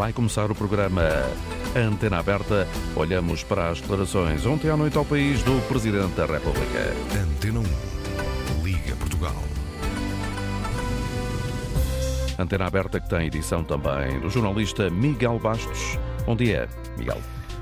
Vai começar o programa Antena Aberta. Olhamos para as declarações ontem à noite ao país do Presidente da República. Antena 1. Liga Portugal. Antena Aberta que tem edição também do jornalista Miguel Bastos. Bom dia, Miguel.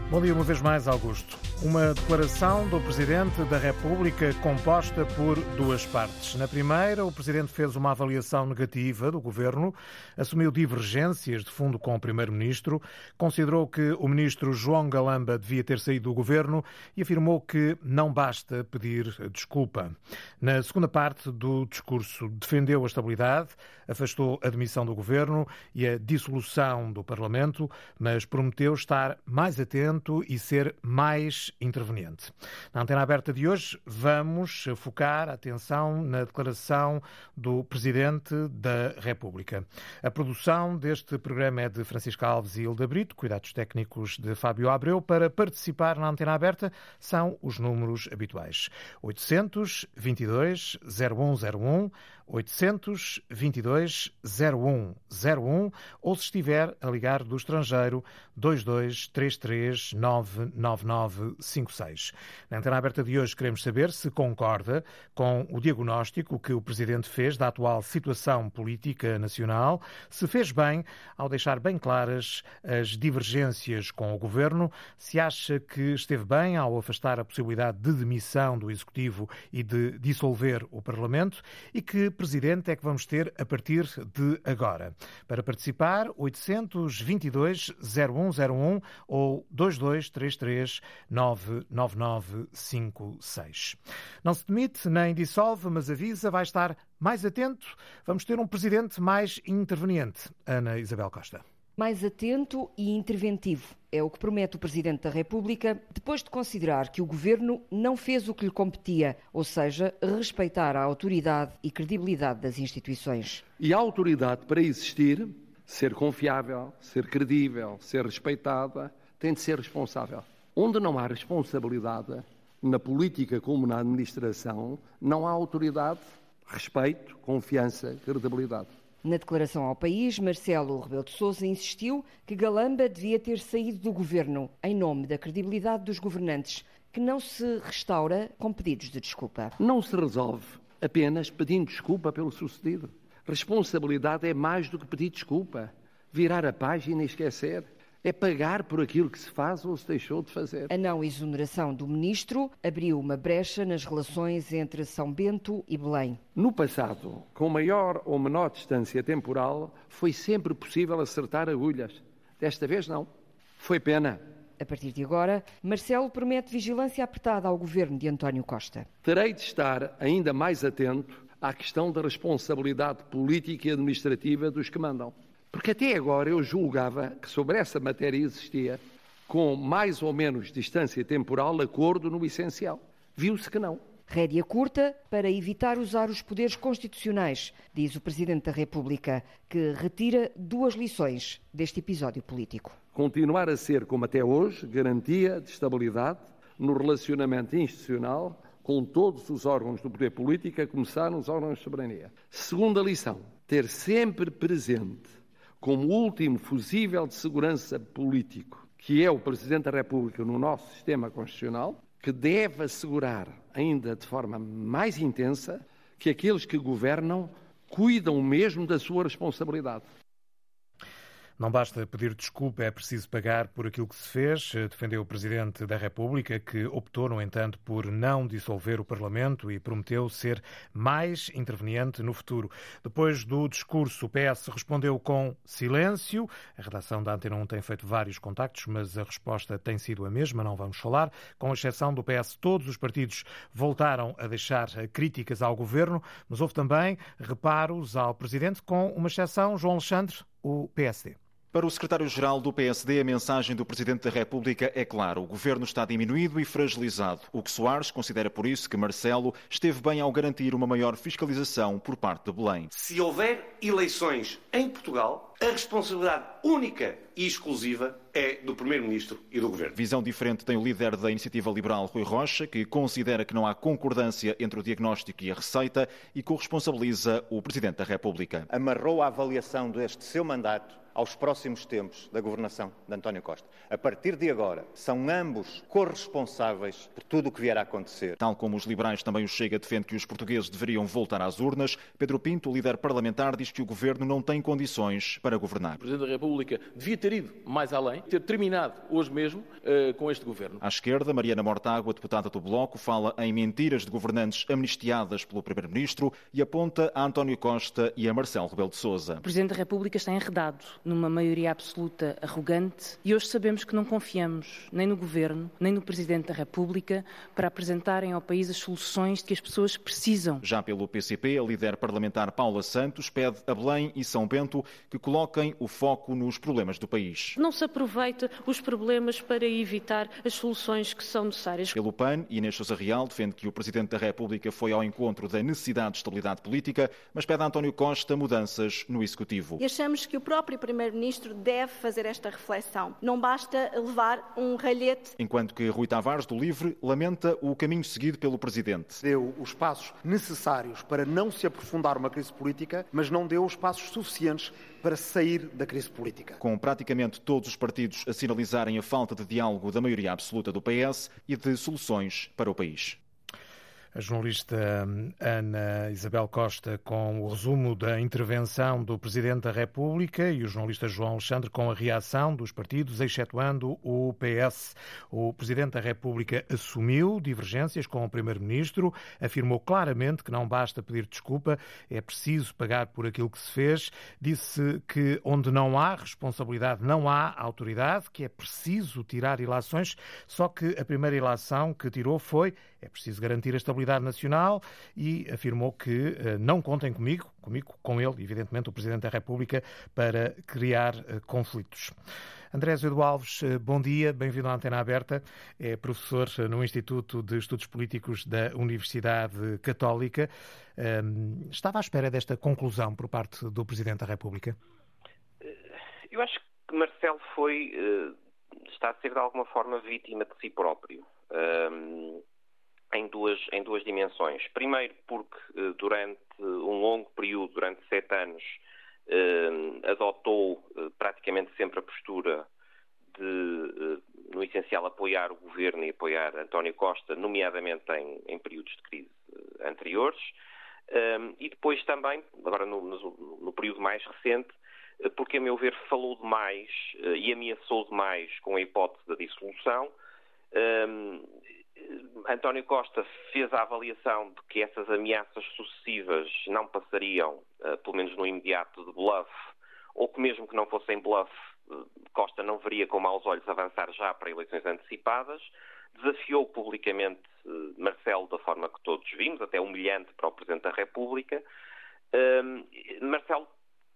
Bom dia uma vez mais, Augusto. Uma declaração do Presidente da República composta por duas partes. Na primeira, o Presidente fez uma avaliação negativa do Governo, assumiu divergências de fundo com o Primeiro-Ministro, considerou que o Ministro João Galamba devia ter saído do Governo e afirmou que não basta pedir desculpa. Na segunda parte do discurso, defendeu a estabilidade, afastou a demissão do Governo e a dissolução do Parlamento, mas prometeu estar mais atento e ser mais interveniente. Na antena aberta de hoje, vamos focar a atenção na declaração do Presidente da República. A produção deste programa é de Francisco Alves e Hilda Brito, cuidados técnicos de Fábio Abreu. Para participar na antena aberta são os números habituais: 822 0101 822 0101 ou se estiver a ligar do estrangeiro 2233 99956. Na antena aberta de hoje queremos saber se concorda com o diagnóstico que o Presidente fez da atual situação política nacional, se fez bem ao deixar bem claras as divergências com o Governo, se acha que esteve bem ao afastar a possibilidade de demissão do Executivo e de dissolver o Parlamento e que Presidente é que vamos ter a partir de agora. Para participar, 822 0101 ou 2233 99956. Não se demite nem dissolve, mas avisa, vai estar mais atento. Vamos ter um Presidente mais interveniente. Ana Isabel Costa mais atento e interventivo. É o que promete o Presidente da República, depois de considerar que o Governo não fez o que lhe competia, ou seja, respeitar a autoridade e credibilidade das instituições. E a autoridade, para existir, ser confiável, ser credível, ser respeitada, tem de ser responsável. Onde não há responsabilidade, na política como na administração, não há autoridade, respeito, confiança, credibilidade. Na declaração ao país, Marcelo Rebelo de Sousa insistiu que Galamba devia ter saído do governo em nome da credibilidade dos governantes, que não se restaura com pedidos de desculpa. Não se resolve apenas pedindo desculpa pelo sucedido. Responsabilidade é mais do que pedir desculpa, virar a página e esquecer é pagar por aquilo que se faz ou se deixou de fazer. A não exoneração do ministro abriu uma brecha nas relações entre São Bento e Belém. No passado, com maior ou menor distância temporal, foi sempre possível acertar agulhas. Desta vez não. Foi pena. A partir de agora, Marcelo promete vigilância apertada ao governo de António Costa. Terei de estar ainda mais atento à questão da responsabilidade política e administrativa dos que mandam. Porque até agora eu julgava que sobre essa matéria existia, com mais ou menos distância temporal, acordo no essencial. Viu-se que não. Rédia curta para evitar usar os poderes constitucionais, diz o Presidente da República, que retira duas lições deste episódio político. Continuar a ser, como até hoje, garantia de estabilidade no relacionamento institucional com todos os órgãos do poder político, a começar nos órgãos de soberania. Segunda lição: ter sempre presente como último fusível de segurança político, que é o Presidente da República no nosso sistema constitucional, que deve assegurar, ainda de forma mais intensa, que aqueles que governam cuidam mesmo da sua responsabilidade. Não basta pedir desculpa, é preciso pagar por aquilo que se fez, defendeu o Presidente da República, que optou, no entanto, por não dissolver o Parlamento e prometeu ser mais interveniente no futuro. Depois do discurso, o PS respondeu com silêncio. A redação da Antena 1 tem feito vários contactos, mas a resposta tem sido a mesma, não vamos falar. Com exceção do PS, todos os partidos voltaram a deixar críticas ao Governo, mas houve também reparos ao Presidente, com uma exceção, João Alexandre, o PSD. Para o secretário-geral do PSD, a mensagem do Presidente da República é clara. O governo está diminuído e fragilizado. O que Soares considera por isso que Marcelo esteve bem ao garantir uma maior fiscalização por parte de Belém. Se houver eleições em Portugal, a responsabilidade única e exclusiva é do Primeiro-Ministro e do Governo. Visão diferente tem o líder da Iniciativa Liberal, Rui Rocha, que considera que não há concordância entre o diagnóstico e a receita e corresponsabiliza o Presidente da República. Amarrou a avaliação deste seu mandato aos próximos tempos da governação de António Costa. A partir de agora, são ambos corresponsáveis por tudo o que vier a acontecer. Tal como os liberais, também o Chega defende que os portugueses deveriam voltar às urnas. Pedro Pinto, líder parlamentar, diz que o governo não tem condições para governar. O Presidente da República devia ter ido mais além, ter terminado hoje mesmo uh, com este governo. À esquerda, Mariana Mortágua, deputada do Bloco, fala em mentiras de governantes amnistiadas pelo Primeiro-Ministro e aponta a António Costa e a Marcelo Rebelo de Sousa. O Presidente da República está enredado numa maioria absoluta arrogante e hoje sabemos que não confiamos nem no Governo, nem no Presidente da República para apresentarem ao país as soluções que as pessoas precisam. Já pelo PCP, a líder parlamentar Paula Santos pede a Belém e São Bento que coloquem o foco nos problemas do país. Não se aproveita os problemas para evitar as soluções que são necessárias. Pelo PAN, Inês Sousa Real defende que o Presidente da República foi ao encontro da necessidade de estabilidade política, mas pede a António Costa mudanças no Executivo. E achamos que o próprio Primeiro-Ministro deve fazer esta reflexão. Não basta levar um ralhete. Enquanto que Rui Tavares, do Livre, lamenta o caminho seguido pelo Presidente. Deu os passos necessários para não se aprofundar uma crise política, mas não deu os passos suficientes para sair da crise política. Com praticamente todos os partidos a sinalizarem a falta de diálogo da maioria absoluta do PS e de soluções para o país. A jornalista hum, Ana Isabel Costa com o resumo da intervenção do Presidente da República e o jornalista João Alexandre com a reação dos partidos, excetuando o PS. O Presidente da República assumiu divergências com o Primeiro-Ministro, afirmou claramente que não basta pedir desculpa, é preciso pagar por aquilo que se fez. Disse que onde não há responsabilidade, não há autoridade, que é preciso tirar ilações, só que a primeira ilação que tirou foi é preciso garantir a estabilidade nacional e afirmou que uh, não contem comigo, comigo, com ele, evidentemente, o Presidente da República, para criar uh, conflitos. André Azevedo Alves, uh, bom dia, bem-vindo à Antena Aberta. É professor no Instituto de Estudos Políticos da Universidade Católica. Ehm, estava à espera desta conclusão por parte do Presidente da República? Eu acho que Marcelo foi, está a ser de alguma forma vítima de si próprio. Em duas, em duas dimensões. Primeiro, porque eh, durante um longo período, durante sete anos, eh, adotou eh, praticamente sempre a postura de, no essencial, apoiar o governo e apoiar António Costa, nomeadamente em, em períodos de crise anteriores. E depois também, agora no, no, no período mais recente, porque, a meu ver, falou demais e ameaçou demais com a hipótese da dissolução. António Costa fez a avaliação de que essas ameaças sucessivas não passariam, uh, pelo menos no imediato, de bluff, ou que mesmo que não fossem bluff, uh, Costa não veria com maus olhos avançar já para eleições antecipadas. Desafiou publicamente Marcelo da forma que todos vimos, até humilhante para o Presidente da República. Marcelo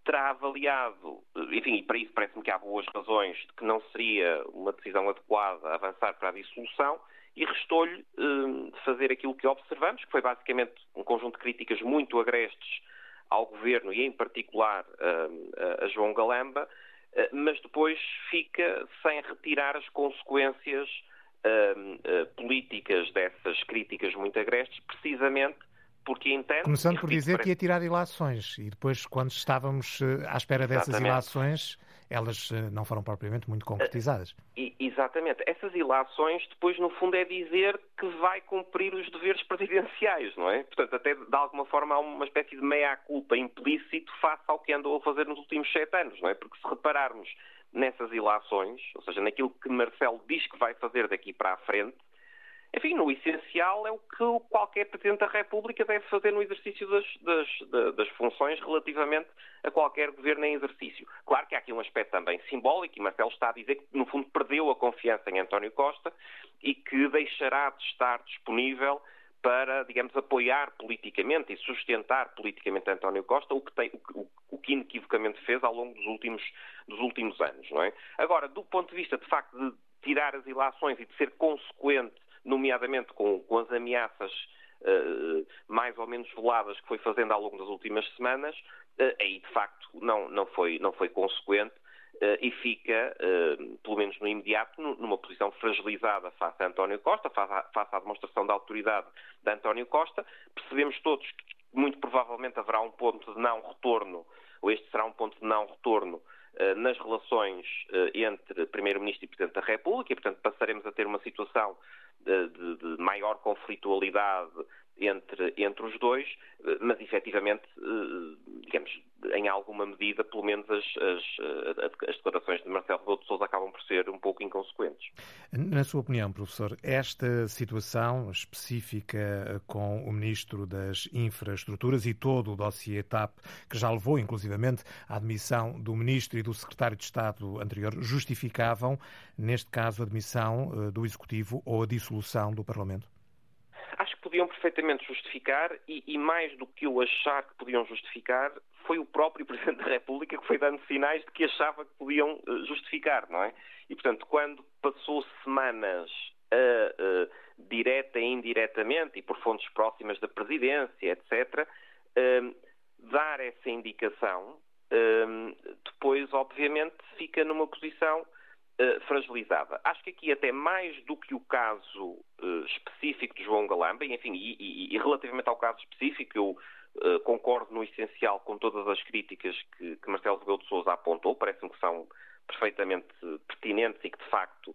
terá avaliado, enfim, e para isso parece-me que há boas razões de que não seria uma decisão adequada avançar para a dissolução e restou-lhe uh, fazer aquilo que observamos, que foi basicamente um conjunto de críticas muito agrestes ao governo e, em particular, uh, a João Galamba, uh, mas depois fica sem retirar as consequências políticas dessas críticas muito agrestes, precisamente porque entende. Começando por dizer parece... que ia tirar ilações e depois, quando estávamos à espera dessas Exatamente. ilações elas eh, não foram propriamente muito concretizadas. Uh, exatamente. Essas ilações, depois, no fundo, é dizer que vai cumprir os deveres presidenciais, não é? Portanto, até de alguma forma há uma espécie de meia-culpa implícito face ao que andou a fazer nos últimos sete anos, não é? Porque se repararmos nessas ilações, ou seja, naquilo que Marcelo diz que vai fazer daqui para a frente, enfim, no essencial é o que qualquer Presidente da República deve fazer no exercício das, das, das, funções relativamente a qualquer governo em exercício. Claro que há aqui um aspecto também simbólico, e Marcelo está a dizer que, no fundo, perdeu a confiança em António Costa e que deixará de estar disponível para, digamos, apoiar politicamente e sustentar politicamente António Costa, o que, tem, o, o que inequivocamente fez ao longo dos últimos, dos últimos anos. Não é? Agora, do ponto de vista, de facto, de tirar as ilações e de ser consequente nomeadamente com, com as ameaças uh, mais ou menos veladas que foi fazendo ao longo das últimas semanas, uh, aí de facto não, não, foi, não foi consequente uh, e fica, pelo menos no imediato, numa posição fragilizada face a António Costa, face à, face à demonstração da autoridade de António Costa. Percebemos todos que muito provavelmente haverá um ponto de não retorno, ou este será um ponto de não retorno nas relações entre Primeiro-Ministro e Presidente da República e, portanto, passaremos a ter uma situação de, de maior conflitualidade entre, entre os dois, mas efetivamente, digamos, em alguma medida, pelo menos as, as, as declarações de Marcelo Rebelo de Sousa acabam por ser um pouco inconsequentes. Na sua opinião, professor, esta situação específica com o Ministro das Infraestruturas e todo o dossiê TAP, que já levou inclusivamente à admissão do Ministro e do Secretário de Estado anterior, justificavam, neste caso, a admissão do Executivo ou a dissolução do Parlamento? Acho que podiam perfeitamente justificar e, e, mais do que eu achar que podiam justificar, foi o próprio Presidente da República que foi dando sinais de que achava que podiam uh, justificar, não é? E, portanto, quando passou semanas uh, uh, direta e indiretamente e por fontes próximas da Presidência, etc., dar essa indicação, depois, obviamente, fica numa posição Uh, fragilizada. Acho que aqui até mais do que o caso uh, específico de João Galamba, enfim, e, e, e, relativamente ao caso específico, eu uh, concordo no essencial com todas as críticas que, que Marcelo Rebelo de Sousa apontou, parece-me que são perfeitamente pertinentes e que, de facto,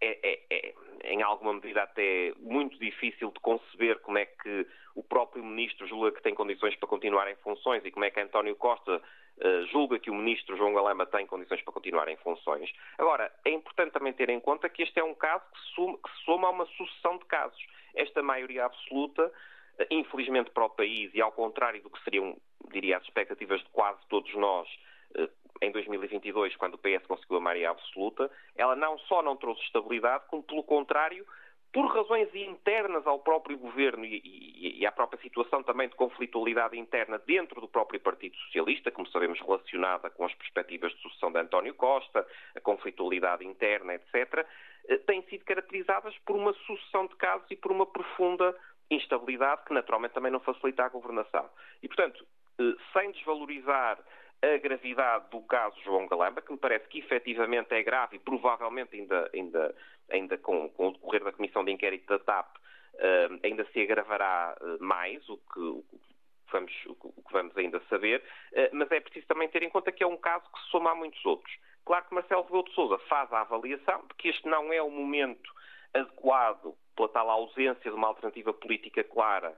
é, é, é, em alguma medida até muito difícil de conceber como é que o próprio Ministro julga que tem condições para continuar em funções e como é que António Costa uh, julga que o Ministro João Galamba tem condições para continuar em funções. Agora, é importante também ter em conta que este é um caso que, suma, que soma a uma sucessão de casos. Esta maioria absoluta, uh, infelizmente para o país e ao contrário do que seriam, diria, as expectativas de quase todos nós, uh, em 2022, quando o PS conseguiu a maioria absoluta, ela não só não trouxe estabilidade, como pelo contrário, por razões internas ao próprio governo e, e, e, à própria situação também de conflitualidade interna dentro do próprio Partido Socialista, como sabemos relacionada com as perspectivas de sucessão de António Costa, a conflitualidade interna, etc., eh, têm sido caracterizadas por uma sucessão de casos e por uma profunda instabilidade que naturalmente também não facilita a governação. E, portanto, eh, sem desvalorizar a gravidade do caso João Galamba, que me parece que efetivamente é grave e provavelmente ainda, ainda, ainda com, com o decorrer da Comissão de Inquérito da TAP uh, ainda se agravará uh, mais, o que, o, vamos, o que vamos ainda saber, uh, mas é preciso também ter em conta que é um caso que se soma a muitos outros. Claro que Marcelo Rebelo de Sousa faz a avaliação de que este não é o momento adequado pela tal ausência de uma alternativa política clara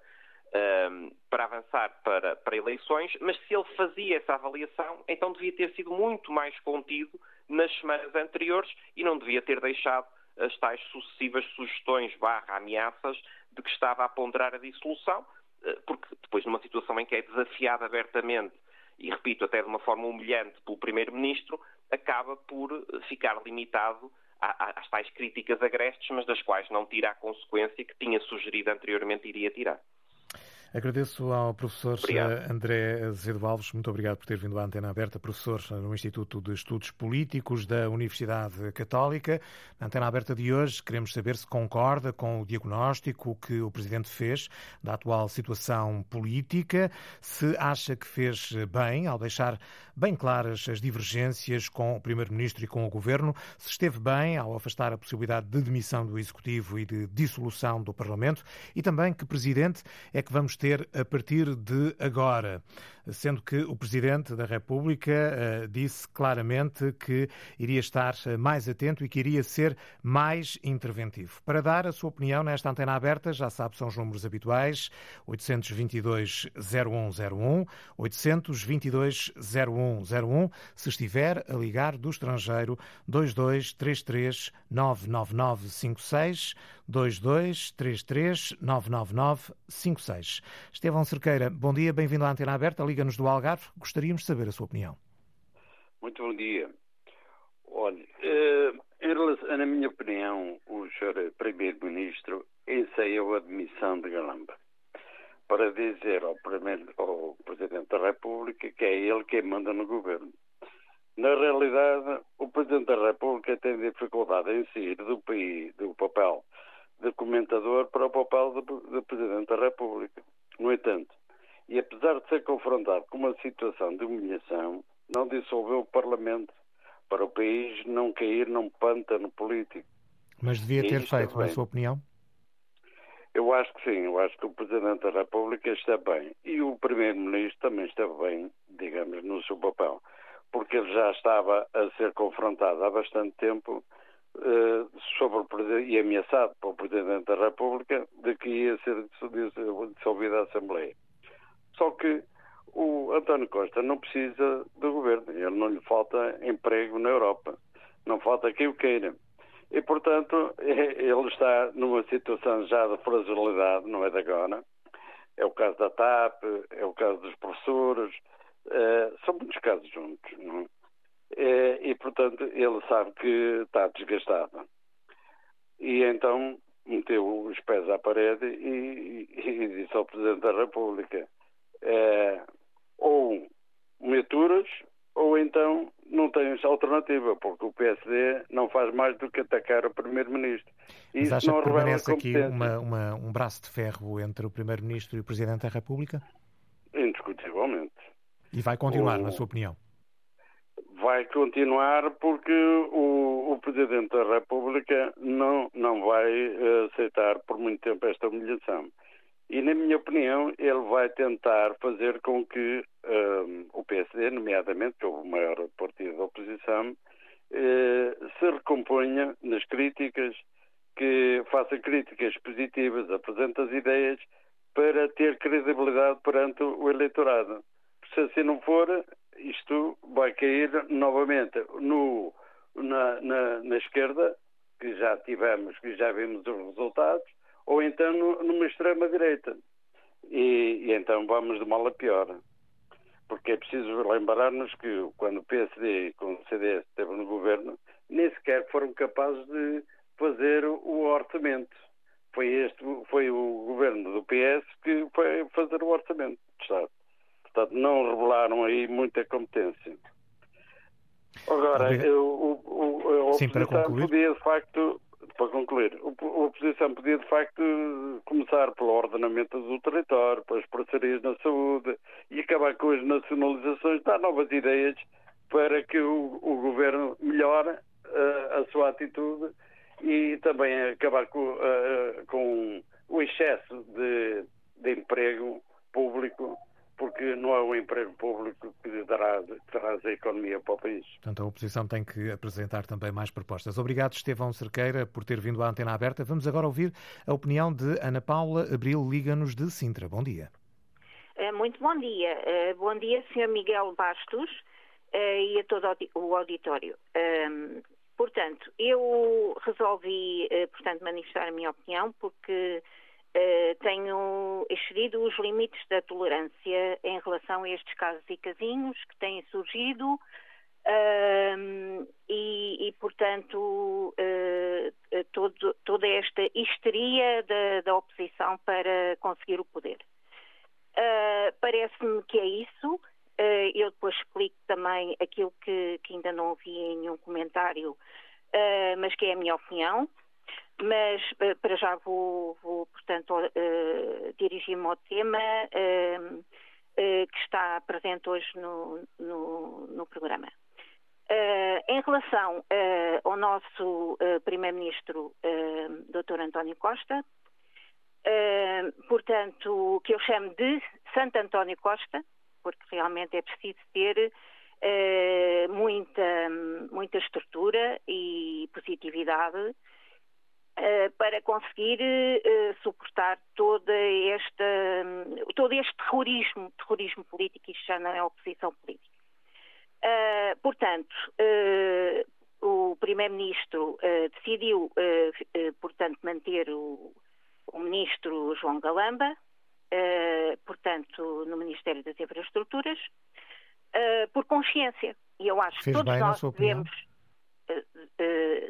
um, para avançar para, para eleições, mas se ele fazia essa avaliação, então devia ter sido muito mais contido nas semanas anteriores e não devia ter deixado as tais sucessivas sugestões barra ameaças de que estava a ponderar a dissolução, eh, porque depois numa situação em que é desafiado abertamente e, repito, até de uma forma humilhante pelo Primeiro-Ministro, acaba por ficar limitado às tais críticas agrestes, mas das quais não tira a consequência que tinha sugerido anteriormente iria tirar. Agradeço ao professor obrigado. André Azevedo Alves, muito obrigado por ter vindo à Antena Aberta, professor no Instituto de Estudos Políticos da Universidade Católica. Na Antena Aberta de hoje, queremos saber se concorda com o diagnóstico que o Presidente fez da atual situação política, se acha que fez bem ao deixar bem claras as divergências com o Primeiro-Ministro e com o Governo, se esteve bem ao afastar a possibilidade de demissão do Executivo e de dissolução do Parlamento. E também que Presidente é que vamos ter a partir de agora, sendo que o Presidente da República uh, disse claramente que iria estar eh, mais atento e que iria ser mais interventivo. Para dar a sua opinião nesta antena aberta, já sabe, são os números habituais: 822-0101, 822-0101, se estiver a ligar do estrangeiro, 2233 99956, 2233 99956. Estevão Cerqueira, bom dia, bem-vindo à Antena Aberta, Liga-nos do Algarve. Gostaríamos de saber a sua opinião. Muito bom dia. Olha, eh, relação, na minha opinião, o Sr. Primeiro-Ministro ensaiou a admissão de Galamba para dizer ao, ao Presidente da República que é ele quem manda no governo. Na realidade, o Presidente da República tem dificuldade em sair do país, do papel de comentador para o papel de, de Presidente da República. No entanto, e apesar de ser confrontado com uma situação de humilhação, não dissolveu o Parlamento para o país não cair num pântano político. Mas devia ter feito, na sua opinião? Eu acho que sim, eu acho que o Presidente da República está bem e o Primeiro-Ministro também está bem, digamos, no seu papel. porque ele já estava a ser confrontado há bastante tempo uh, sobre e ameaçado pelo Presidente da República de que ia ser dissolvida a Assembleia. Só que o António Costa não precisa do governo, ele não lhe falta emprego na Europa, não falta quem o queira. E, portanto, ele está numa situação já de fragilidade, não é de agora. É o caso da TAP, é o caso dos professores, é, são muitos casos juntos. Não é? E, portanto, ele sabe que está desgastado. E então meteu os pés à parede e, e, e disse ao Presidente da República: é, ou meturas ou então não tens alternativa, porque o PSD não faz mais do que atacar o Primeiro-Ministro. Mas acha que permanece aqui uma, uma, um braço de ferro entre o Primeiro-Ministro e o Presidente da República? Indiscutivelmente. E vai continuar, o... na sua opinião? Vai continuar porque o, o, Presidente da República não, não vai uh, aceitar por muito tempo esta humilhação. E, na minha opinião, ele vai tentar fazer com que um, o PSD, nomeadamente, que é o maior partido da oposição, eh, se recomponha nas críticas, que faça críticas positivas, apresente as ideias para ter credibilidade perante o eleitorado. Se assim não for, isto vai cair novamente no, na, na, na esquerda, que já tivemos, que já vimos os resultados, ou então numa extrema-direita. E, e, então vamos de mal a pior. Porque é preciso lembrar-nos que quando o PSD com o CDS esteve no governo, nem sequer foram capazes de fazer o orçamento. Foi, este, foi o governo do PS que foi fazer o orçamento do Estado. Portanto, não revelaram aí muita competência. Agora, eu, o, o, a oposição podia, de facto, para concluir, a oposição podia de facto começar pelo ordenamento do território, pelas parcerias na saúde e acabar com as nacionalizações, dar novas ideias para que o, o governo melhore uh, a sua atitude e também acabar com, uh, com o excesso de, de emprego público porque não é o emprego público que dará, traz a economia para o país. Portanto, a oposição tem que apresentar também mais propostas. Obrigado, Estevão Cerqueira, por ter vindo à antena aberta. Vamos agora ouvir a opinião de Ana Paula Abril Liga-nos de Sintra. Bom dia. Eh, muito bom dia. Eh, bom dia, Sr. Miguel Bastos eh, e a todo o auditório. Ehm, portanto, eu resolvi, portanto, manifestar a minha opinião porque tenho excedido os limites da tolerância em relação a estes casos e casinhos que têm surgido uh, e, e, portanto, uh, todo, toda esta histeria da, da, oposição para conseguir o poder. Uh, Parece-me que é isso. eu depois explico também aquilo que, que, ainda não ouvi em nenhum comentário, mas que é a minha opinião mas eh, para já vou, vou portanto, uh, dirigir-me ao tema uh, uh, que está presente hoje no, no, no programa. em relação ao nosso Primeiro-Ministro, Dr. António Costa, portanto, que eu chamo de Santo António Costa, porque realmente é preciso ter muita, muita estrutura e positividade eh, para conseguir uh, suportar toda esta, todo este terrorismo, terrorismo político, isto já não é oposição política. Uh, portanto, o Primeiro-Ministro decidiu, portanto, manter o, o, Ministro João Galamba, portanto, no Ministério das Infraestruturas, por consciência. E eu acho Fez que todos nós devemos,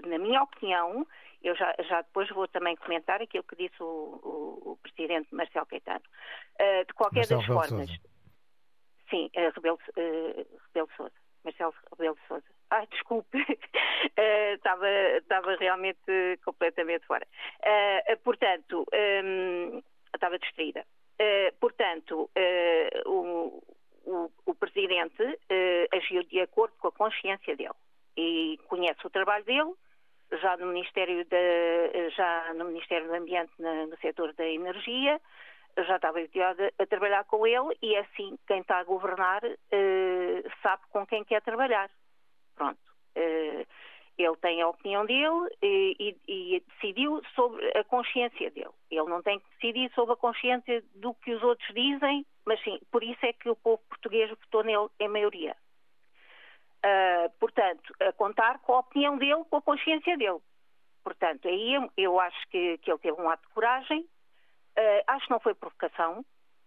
na minha opinião, eu já, já, depois vou também comentar aquilo que disse o, o, o Presidente Marcelo Caetano. Uh, de qualquer Marcelo das Rebelo formas. Sousa. Sim, uh, Rebelo, uh, Rebelo Souza. Marcelo Rebelo Souza. Ai, desculpe, estava, estava realmente completamente fora. portanto, um, estava distraída. portanto, o, o, o, Presidente agiu de acordo com a consciência dele e conhece o trabalho dele, já no Ministério, já no Ministério do Ambiente, na, no setor da energia, já estava habituada a trabalhar com ele e é assim, quem está a governar uh, sabe com quem quer trabalhar. Pronto. Uh, ele tem a opinião dele e, e, e, decidiu sobre a consciência dele. Ele não tem que decidir sobre a consciência do que os outros dizem, mas sim, por isso é que o povo português votou nele em maioria. Uh, portanto, a contar com a opinião dele, com a consciência dele. Portanto, aí eu acho que, que ele teve um ato de coragem, uh, acho que não foi provocação,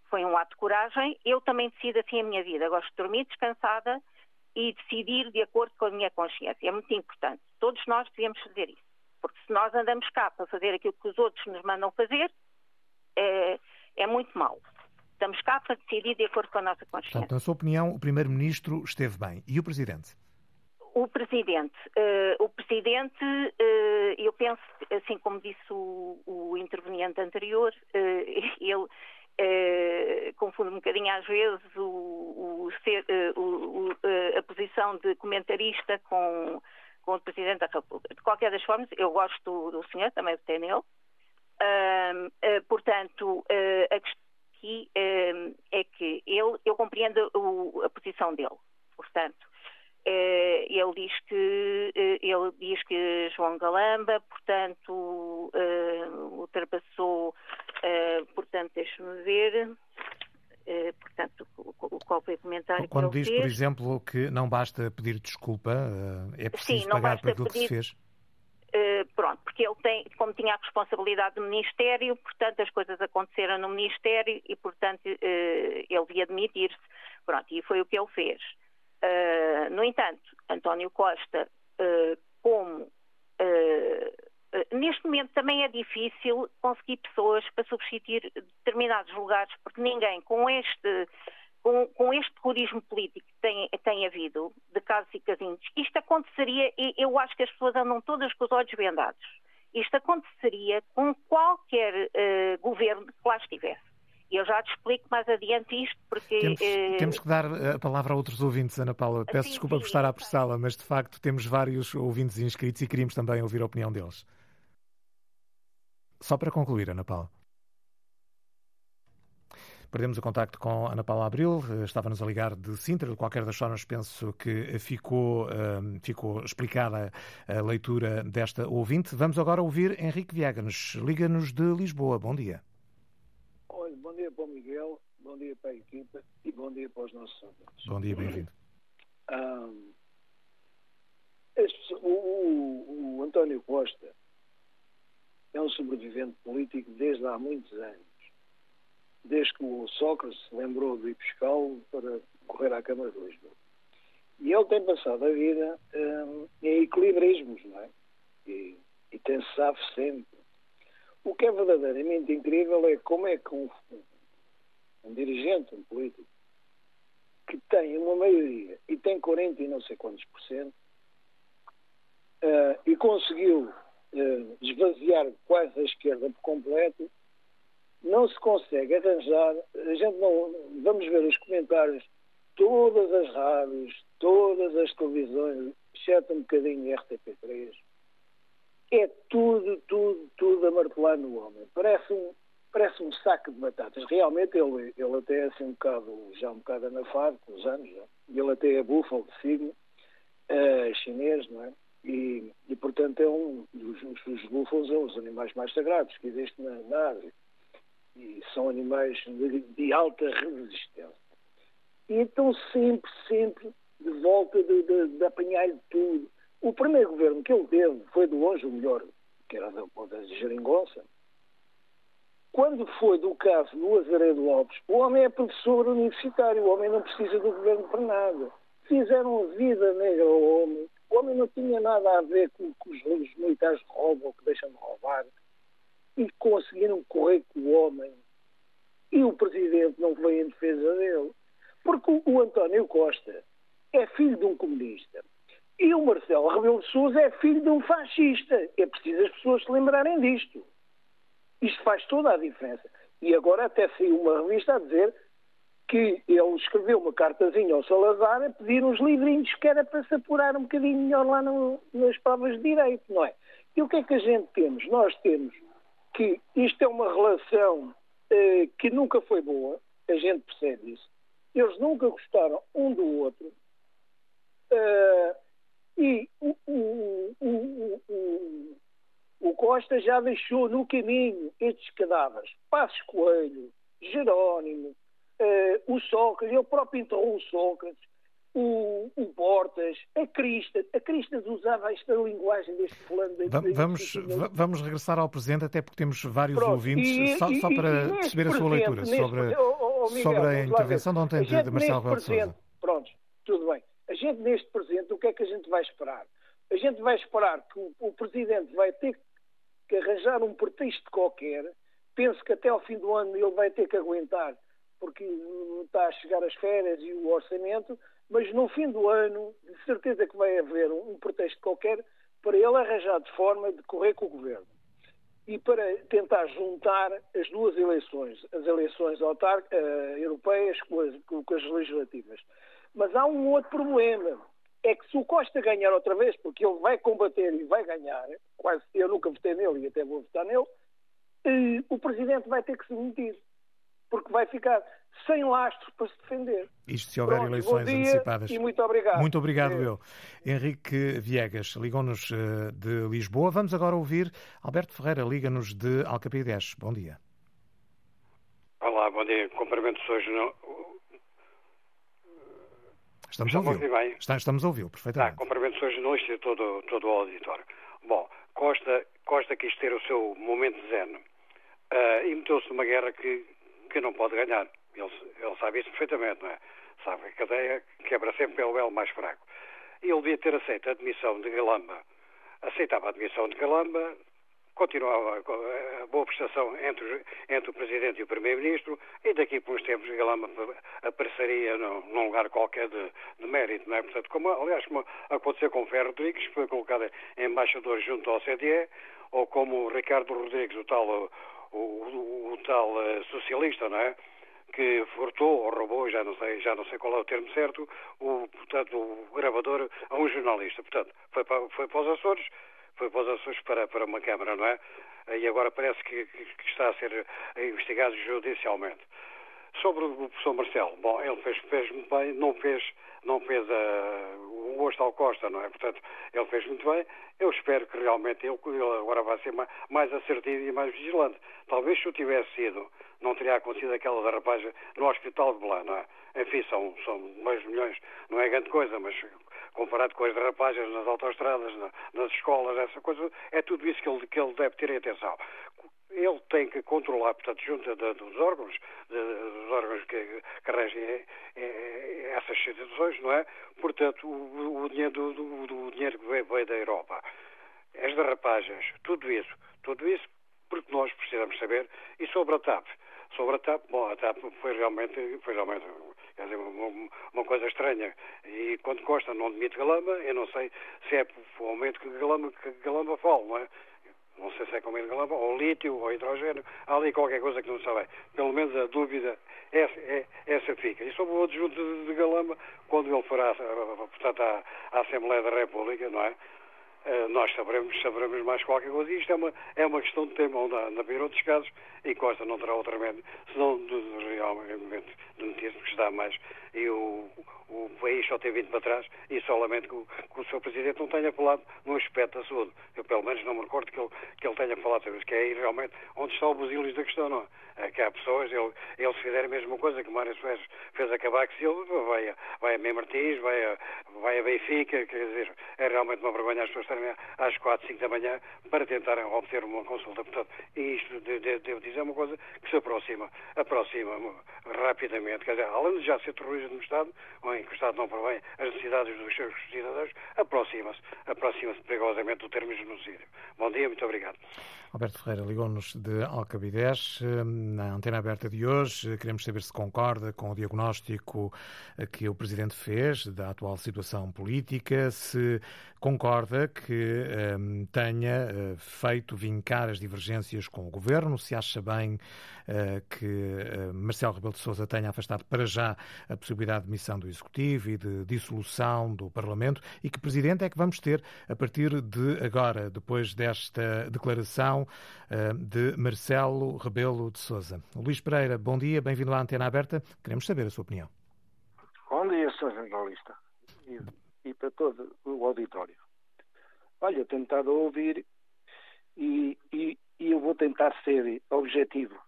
foi um ato de coragem. Eu também decido assim a minha vida. Gosto de dormir descansada e decidir de acordo com a minha consciência. É muito importante. Todos nós devemos fazer isso. Porque se nós andamos cá para fazer aquilo que os outros nos mandam fazer, é, é muito mau. Estamos cá para decidir de acordo com a nossa consciência. Portanto, na sua opinião, o Primeiro-Ministro esteve bem. E o Presidente? O Presidente. Uh, o Presidente, uh, eu penso, assim como disse o, o interveniente anterior, uh, ele Uh, confunde um bocadinho às vezes o, o, uh, uh, a posição de comentarista com, com, o Presidente da República. De qualquer das formas, eu gosto do, do senhor, também votei nele. portanto, a questão aqui é que ele, eu compreendo o, a posição dele. Portanto, ele diz que ele diz que João Galamba, portanto, ultrapassou Uh, portanto, deixe-me ver. Uh, portanto, qual foi o comentário Quando que diz, fez. por exemplo, que não basta pedir desculpa, uh, é preciso Sim, pagar pedir, que se fez? Pronto, porque ele tem, como tinha a responsabilidade do Ministério, portanto, as coisas aconteceram no Ministério e, portanto, ele devia admitir-se. Pronto, e foi o que ele fez. no entanto, António Costa, como eh, neste momento também é difícil conseguir pessoas para substituir determinados lugares, porque ninguém com este, com, com este terrorismo político que tem, tem havido, de casos e casinhos, isto aconteceria, e eu acho que as pessoas andam todas com os olhos vendados. Isto aconteceria com qualquer uh, governo que lá estivesse. E eu já te explico mais adiante isto, porque. Temos, uh... temos, que dar a palavra a outros ouvintes, Ana Paula. Peço sim, desculpa sim, por estar a apressá-la, mas de facto temos vários ouvintes inscritos e queríamos também ouvir a opinião deles. Só para concluir, Ana Paula. Perdemos o contacto com Ana Paula Abril, estava-nos a ligar de Sintra. De qualquer das formas, penso que ficou, ficou explicada a leitura desta ouvinte. Vamos agora ouvir Henrique Viegas, liga-nos de Lisboa. Bom dia. Olha, bom dia para o Miguel, bom dia para a equipa e bom dia para os nossos ouvintes. Bom dia, bem-vindo. Um, o, o António Costa é um sobrevivente político desde há muitos anos. Desde que o Sócrates se lembrou de ir para correr à Câmara de Lisboa. E ele tem passado a vida hum, em equilibrismos, não é? E, e tem sabe sempre. O que é verdadeiramente incrível é como é que um, um dirigente, um político, que tem uma maioria e tem 40 e não sei quantos por cento, uh, e conseguiu uh, esvaziar quase a esquerda por completo, não se consegue arranjar. A gente não. Vamos ver os comentários, todas as rádios, todas as televisões, exceto um bocadinho RTP3, é tudo, tudo, tudo a martelar no homem. Parece um, parece um saco de batatas. Realmente ele, ele até é assim um bocado, já um bocado anafado, com os anos, já. ele até é búfalo de signo, uh, chinês, não é? E, e, portanto, é um dos os búfalos são os animais mais sagrados que existem na, na Ásia. E são animais de, de alta resistência. E estão sempre, sempre de volta de, de, de apanhar tudo. O primeiro governo que ele teve foi de longe o melhor, que era da, da Geringonça. Quando foi do caso do Azaredo Alves, o homem é professor universitário, o homem não precisa do governo para nada. Fizeram vida negra ao homem, o homem não tinha nada a ver com, com os, os militares roubam, que deixam de roubar. E conseguiram correr com o homem. E o presidente não veio em defesa dele. Porque o, António Costa é filho de um comunista. E o Marcelo Rebelo de Sousa é filho de um fascista. É preciso as pessoas se lembrarem disto. Isto faz toda a diferença. E agora até saiu uma revista a dizer que ele escreveu uma cartazinha ao Salazar a pedir uns livrinhos que era para se apurar um bocadinho melhor lá no, nas provas de direito, não é? E o que é que a gente temos? Nós temos que isto é uma relação uh, que nunca foi boa, a gente percebe isso. Eles nunca gostaram um do outro. Uh, e o, o, o, o, Costa já deixou no caminho estes cadáveres. Passos Coelho, Jerónimo, uh, o Sócrates, ele próprio enterrou o Sócrates, o, o Portas, a Cristas. A Cristas usava esta linguagem deste plano. Vamos, vamos regressar ao presente, até porque temos vários Pronto, ouvintes, e, só, e, só, para e perceber a sua leitura sobre, oh, oh, oh, Miguel, sobre a intervenção de ontem de, de Marcelo Rebelo Sousa. Pronto, tudo bem. A gente neste presente, o que é que a gente vai esperar? A gente vai esperar que o, o Presidente vai ter que arranjar um pretexto qualquer, penso que até ao fim do ano ele vai ter que aguentar, porque está a chegar as férias e o orçamento, mas no fim do ano, de certeza que vai haver um, um pretexto qualquer para ele arranjar de forma de correr com o governo. E para tentar juntar as duas eleições, as eleições autar uh, europeias com as, com as legislativas. Mas há um outro problema. É que se o Costa ganhar outra vez, porque ele vai combater e vai ganhar, quase eu nunca votei nele e até vou votar nele, eh, o Presidente vai ter que se demitir. Porque vai ficar sem lastro para se defender. Isto se houver Pronto, eleições antecipadas. E muito obrigado. Muito obrigado, é. eu. Henrique Viegas ligou-nos eh, de Lisboa. Vamos agora ouvir Alberto Ferreira, liga-nos de Alcapidez. Bom dia. Olá, bom dia. Cumprimentos hoje no... Estamos a ouvi-lo. Estamos a ouvi-lo, perfeitamente. Ah, cumprimentos hoje no e todo, todo o auditório. Bom, Costa, Costa quis ter o seu momento zen uh, e meteu-se numa guerra que, que não pode ganhar. Ele, ele sabe isso perfeitamente, não é? Sabe que a cadeia quebra sempre pelo belo mais fraco. Ele devia ter aceito a admissão de Galamba. Aceitava a admissão de Galamba, continuava a boa prestação entre, entre o Presidente e o Primeiro-Ministro e daqui por uns tempos Galamba apareceria num, num lugar qualquer de, de, mérito, não é? Portanto, como, aliás, como aconteceu com o Ferro Rodrigues, que foi colocado embaixador junto ao CDE, ou como o Ricardo Rodrigues, o tal, o, o, o tal uh, socialista, não é? que furtou ou roubou, já não sei, já não sei qual é o termo certo, o, portanto, o gravador a um jornalista. Portanto, foi para, foi para os Açores, foi para os Açores para, para uma Câmara, não é? E agora parece que, que está a ser investigado judicialmente. Sobre o professor Marcelo, bom, ele fez, fez bem, não fez, não fez uh, o gosto ao Costa, não é? Portanto, ele fez muito bem. Eu espero que realmente ele, ele agora vai ser mais, assertivo e mais vigilante. Talvez se eu tivesse sido, não teria acontecido aquela derrapagem no Hospital de Belém, não é? Enfim, são, são milhões, não é grande coisa, mas comparado com as derrapagens nas autoestradas, nas escolas, essa coisa, é tudo isso que ele, que ele deve ter em atenção. Ele tem que controlar, portanto, junto de, dos órgãos, de, dos órgãos que, que regem é, essas situações, não é? Portanto, o, o dinheiro, do, do, do, dinheiro que veio da Europa, as derrapagens, tudo isso, tudo isso, porque nós precisamos saber, e sobre a TAP, sobre a TAP, bom, a TAP foi realmente, foi realmente quer dizer, uma, uma, coisa estranha. E quando Costa não demite Galamba, eu não sei se é aumento que Galamba, que Galamba fala, não é? Não sei se é com Galamba, ou lítio, ou hidrogênio, há ali qualquer coisa que não sabe. Pelo menos a dúvida, essa, é, essa fica. E sobre o adjunto de, de Galamba, quando ele for à, portanto, à, à Assembleia da República, não é? Eh, nós saberemos, saberemos mais qualquer coisa. Isto é uma, é uma questão de tempo na, na maioria dos casos e Costa não terá outro remédio senão de, de, realmente demitir-se, porque está mais. E o, o país só tem vindo para trás e só lamento que o, que o Sr. Presidente não tenha falado no aspecto da saúde. Eu, pelo menos, não me recordo que ele, que ele tenha falado sobre isso, que é aí realmente onde está o busilis da questão, não é? é? Que há pessoas, ele, ele se fizer a mesma coisa que o Mário Soares fez a Cavaco Silva, vai vai a Mem Martins, vai a, vai a Benfica, quer dizer, é realmente uma vergonha as pessoas às 4, 5 da manhã para tentarem obter uma consulta. Portanto, isto, devo dizer uma coisa que se aproxima, aproxima rapidamente, quer dizer, além de já ser terrorismo no Estado, em que o Estado não provém as necessidades dos seus cidadãos, aproxima-se, aproxima-se perigosamente do termo genocídio. Bom dia, muito obrigado. Alberto Ferreira ligou-nos de Alcabidez. Na antena aberta de hoje, queremos saber se concorda com o diagnóstico que o Presidente fez da atual situação política, se concorda que um, tenha uh, feito vincar as divergências com o Governo, se acha bem uh, que uh, Marcelo Rebelo de Sousa tenha afastado para já a possibilidade de missão do Executivo e de dissolução do Parlamento e que Presidente é que vamos ter a partir de agora, depois desta declaração de Marcelo Rebelo de Sousa. Luís Pereira, bom dia, bem-vindo à Antena Aberta. Queremos saber a sua opinião. Bom dia, Sr. Jornalista e, para todo o auditório. Olha, eu tenho tentado ouvir e, e, e eu vou tentar ser objetivo.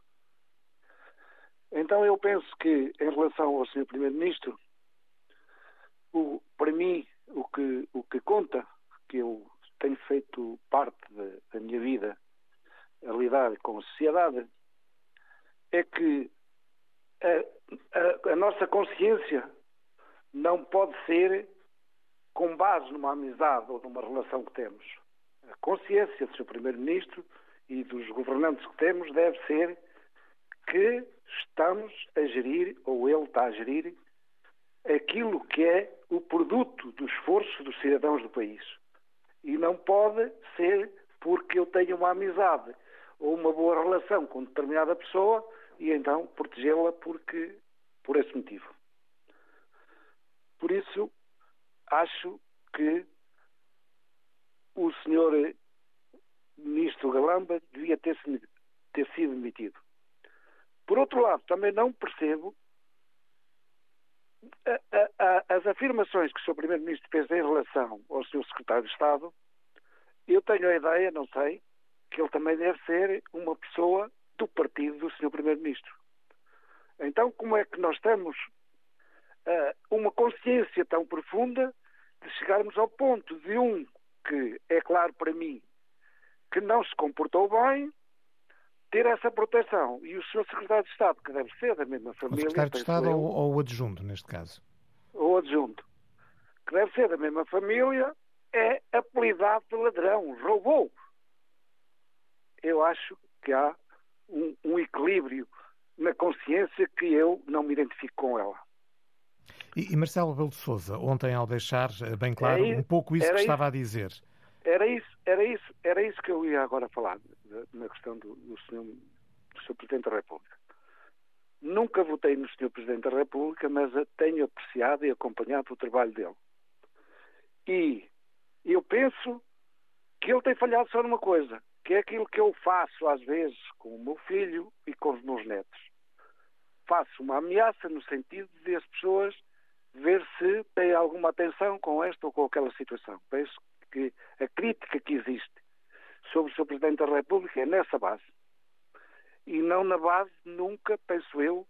Então eu penso que, em relação ao Sr. Primeiro-Ministro, para mim, o que, o que conta, que eu tenho feito parte da, da minha vida a lidar com a sociedade, é que a, a, a nossa consciência não pode ser com base numa amizade ou numa relação que temos. A consciência do seu Primeiro-Ministro e dos governantes que temos deve ser que estamos a gerir, ou ele está a gerir, aquilo que é o produto do esforço dos cidadãos do país. E não pode ser porque eu tenho uma amizade ou uma boa relação com determinada pessoa e então protegê-la porque por esse motivo. Por isso, acho que o senhor ministro Galamba devia ter, ter sido demitido. Por outro lado, também não percebo a, a, a, as afirmações que o Sr. Primeiro-Ministro fez em relação ao Sr. Secretário de Estado. Eu tenho a ideia, não sei, que ele também deve ser uma pessoa do partido do Sr. Primeiro-Ministro. Então, como é que nós estamos uh, uma consciência tão profunda de chegarmos ao ponto de um que é claro para mim que não se comportou bem ter essa proteção. E o Sr. Secretário de Estado, que deve ser da mesma família. O Secretário de Estado eu, ou, ou o adjunto, neste caso? O adjunto, que deve ser da mesma família, é apelidado de ladrão, roubou. Eu acho que há um, um equilíbrio na consciência que eu não me identifico com ela. E, e Marcelo Rebelo de Sousa, ontem ao deixar eh, bem claro um pouco isso que isso, estava a dizer. Era isso, era isso, era isso que eu ia agora falar na questão do, do senhor, do senhor Presidente da República. Nunca votei no senhor Presidente da República, mas tenho apreciado e acompanhado o trabalho dele. E eu penso que ele tem falhado só numa coisa, que é aquilo que eu faço às vezes com o meu filho e com os meus netos. Faço uma ameaça no sentido de as pessoas ver se têm alguma atenção com esta ou com aquela situação. Penso que a crítica que existe sobre o Sr. Presidente da República é nessa base. E não na base, nunca, penso eu,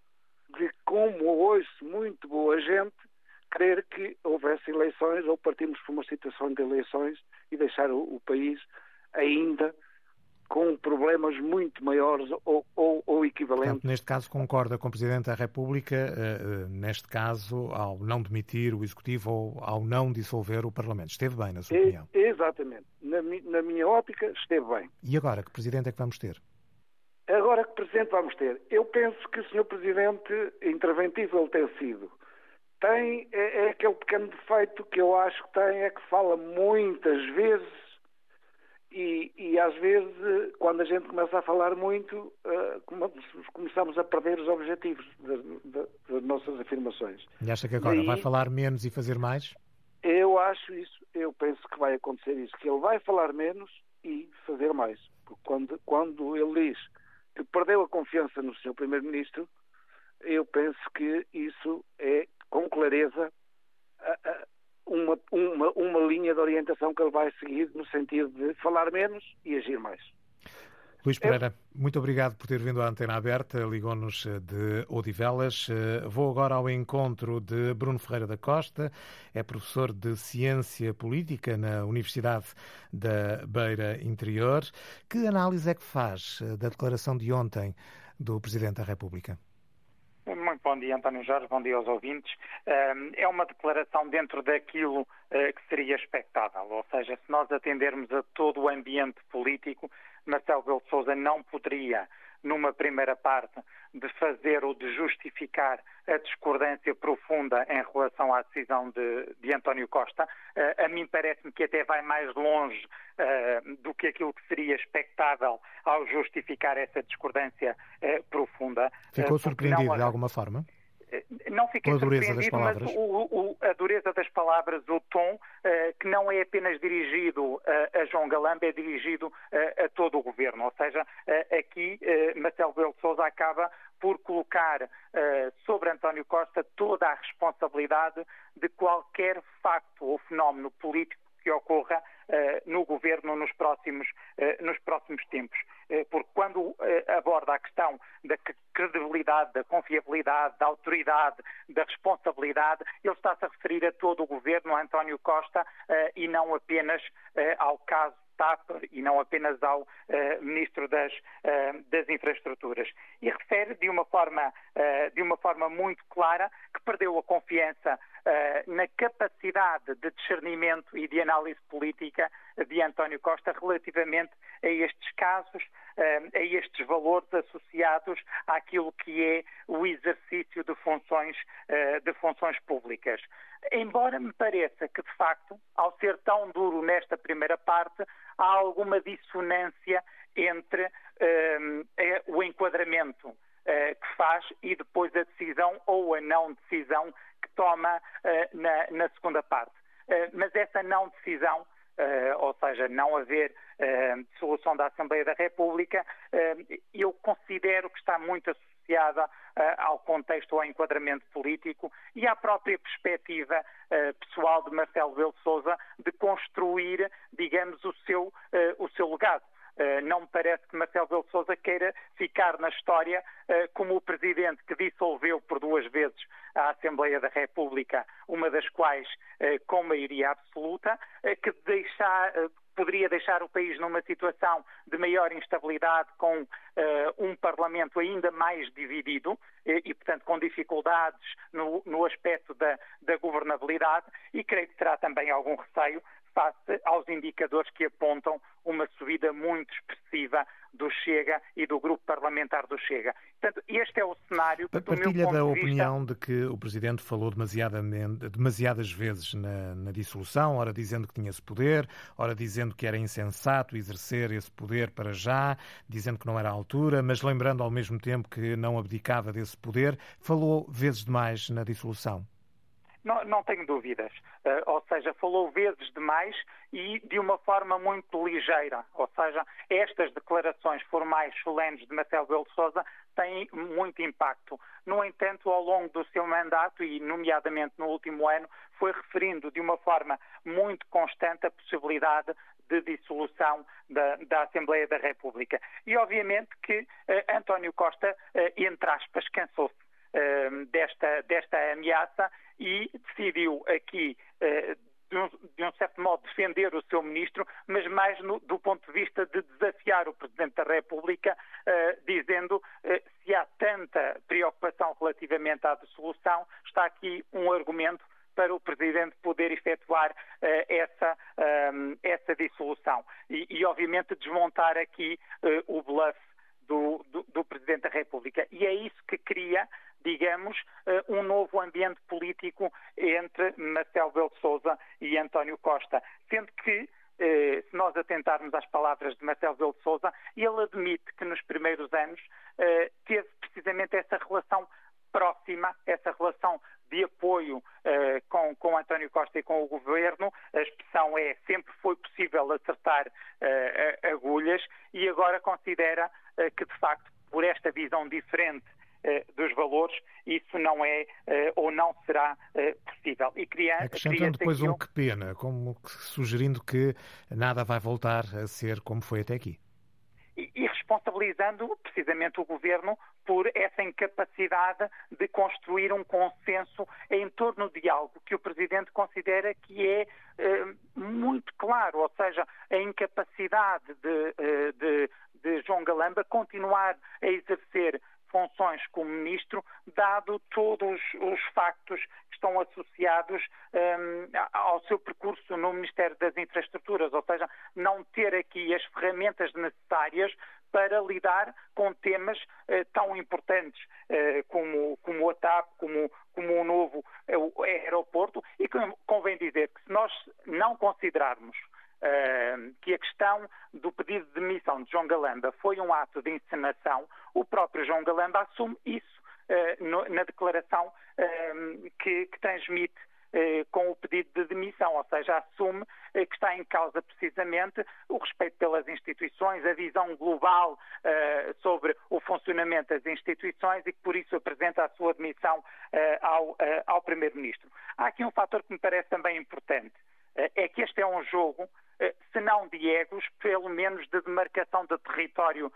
de como ouço muito boa gente querer que houvesse eleições ou partimos por uma situação de eleições e deixar o, o país ainda com problemas muito maiores ou, ou, ou equivalentes. Portanto, neste caso, concorda com o Presidente da República, uh, uh, neste caso, ao não demitir o Executivo ou ao não dissolver o Parlamento. Esteve bem, na sua e, opinião? Exatamente. Na, na, minha ótica, esteve bem. E agora, que Presidente é que vamos ter? Agora, que Presidente vamos ter? Eu penso que o Sr. Presidente, interventivo ele tem sido. Tem, é, é aquele pequeno defeito que eu acho que tem, é que fala muitas vezes e, e, às vezes, quando a gente começa a falar muito, uh, começamos a perder os objetivos das, das, nossas afirmações. E acha que agora e, vai falar menos e fazer mais? Eu acho isso, eu penso que vai acontecer isso, que ele vai falar menos e fazer mais. Porque quando, quando ele diz que perdeu a confiança no seu Primeiro-Ministro, eu penso que isso é, com clareza, a, a, uma, uma, uma linha de orientação que ele vai seguir no sentido de falar menos e agir mais. Luís Pereira, muito obrigado por ter vindo à Antena Aberta, ligou-nos eh, de Odivelas. Eh, vou agora ao encontro de Bruno Ferreira da Costa, é professor de Ciência Política na Universidade da Beira Interior. Que análise é que faz eh, da declaração de ontem do Presidente da República? Muito bom dia, António Jorge, bom dia aos ouvintes. É uma declaração dentro daquilo eh, que seria expectável, ou seja, se nós atendermos a todo o ambiente político, Marcelo Belo Souza não poderia numa primeira parte, de fazer ou de justificar a discordância profunda em relação à decisão de, de António Costa. Uh, a mim parece-me que até vai mais longe uh, do que aquilo que seria expectável ao justificar essa discordância uh, profunda. Ficou surpreendido não, de alguma forma? Não fiquei surpreendido, mas o, o, a dureza das palavras, o tom, uh, que não é apenas dirigido uh, a João Galamba, é dirigido uh, a todo o governo. Ou seja, aqui Marcelo Belo Souza acaba por colocar sobre António Costa toda a responsabilidade de qualquer facto ou fenómeno político que ocorra uh, no governo nos próximos, uh, nos próximos tempos. Uh, porque quando aborda a questão da credibilidade, da confiabilidade, da autoridade, da responsabilidade, ele está-se a referir a todo o governo, a António Costa, e não apenas ao caso e não apenas ao uh, Ministro das, uh, das Infraestruturas. E refere de uma, forma, uh, de uma forma muito clara que perdeu a confiança na capacidade de discernimento e de análise política de António Costa relativamente a estes casos, a estes valores associados àquilo que é o exercício de funções, de funções públicas. Embora me pareça que, de facto, ao ser tão duro nesta primeira parte, há alguma dissonância entre o enquadramento que faz e depois a decisão ou a não decisão que toma uh, na, na, segunda parte. mas essa não decisão, ou seja, não haver dissolução da Assembleia da República, eu considero que está muito associada uh, ao contexto, ao enquadramento político e à própria perspectiva uh, pessoal de Marcelo Belo Souza de construir, digamos, o seu, uh, o seu legado. Uh, não me parece que Marcelo Belo Souza queira ficar na história uh, como o presidente que dissolveu por duas vezes a Assembleia da República, uma das quais uh, com maioria absoluta, que deixar, poderia deixar o país numa situação de maior instabilidade, com um Parlamento ainda mais dividido e, e portanto, com dificuldades no, no aspecto da, da, governabilidade, e creio que terá também algum receio face aos indicadores que apontam muito expressiva do Chega e do grupo parlamentar do Chega. Portanto, este é o cenário que, Partilha da opinião de que o Presidente falou demasiadas vezes na, na, dissolução, ora dizendo que tinha esse poder, ora dizendo que era insensato exercer esse poder para já, dizendo que não era a altura, mas lembrando ao mesmo tempo que não abdicava desse poder, falou vezes demais na dissolução. Não, não tenho dúvidas. Uh, ou seja, falou vezes demais e de uma forma muito ligeira. Ou seja, estas declarações formais solenes de Marcelo Belo Souza têm muito impacto. No entanto, ao longo do seu mandato, e nomeadamente no último ano, foi referindo de uma forma muito constante a possibilidade de dissolução da, da, Assembleia da República. E obviamente que uh, António Costa, uh, entre aspas, cansou-se desta, desta ameaça e decidiu aqui, uh, de, um, de, um, certo modo, defender o seu ministro, mas mais no, do ponto de vista de desafiar o Presidente da República, uh, dizendo uh, se há tanta preocupação relativamente à dissolução, está aqui um argumento para o Presidente poder efetuar uh, essa, um, essa dissolução. E, e, obviamente, desmontar aqui uh, o bluff do, do, do, Presidente da República. E é isso que cria digamos, eh, um novo ambiente político entre Marcelo Belo Souza e António Costa. Sendo que eh, se nós atentarmos às palavras de Marcelo Belo Souza, ele admite que nos primeiros anos eh, teve precisamente essa relação próxima, essa relação de apoio com, com António Costa e com o governo. A expressão é sempre foi possível acertar agulhas e agora considera que, de facto, por esta visão diferente eh, dos valores, isso não é eh, ou não será eh, possível. E cria, Acrescentando depois um que pena, como sugerindo que nada vai voltar a ser como foi até aqui. E, e responsabilizando precisamente o governo por essa incapacidade de construir um consenso em torno de algo que o Presidente considera que é muito claro, ou seja, a incapacidade de, de, de João Galamba continuar a exercer funções como ministro, dado todos os factos que estão associados um, ao seu percurso no Ministério das Infraestruturas, ou seja, não não ter aqui as ferramentas necessárias para lidar com temas eh, tão importantes eh, como, como a TAP, como, como o novo eh, o aeroporto, e convém dizer que se nós não considerarmos Uh, que a questão do pedido de demissão de João Galamba foi um ato de encenação, o próprio João Galamba assume isso uh, no, na declaração uh, que, que, transmite eh, com o pedido de demissão, ou seja, assume eh, que está em causa precisamente o respeito pelas instituições, a visão global eh, sobre o funcionamento das instituições e que por isso apresenta a sua demissão ao, ao Primeiro-Ministro. Há aqui um fator que me parece também importante, é que este é um jogo se não de egos, pelo menos de demarcação de território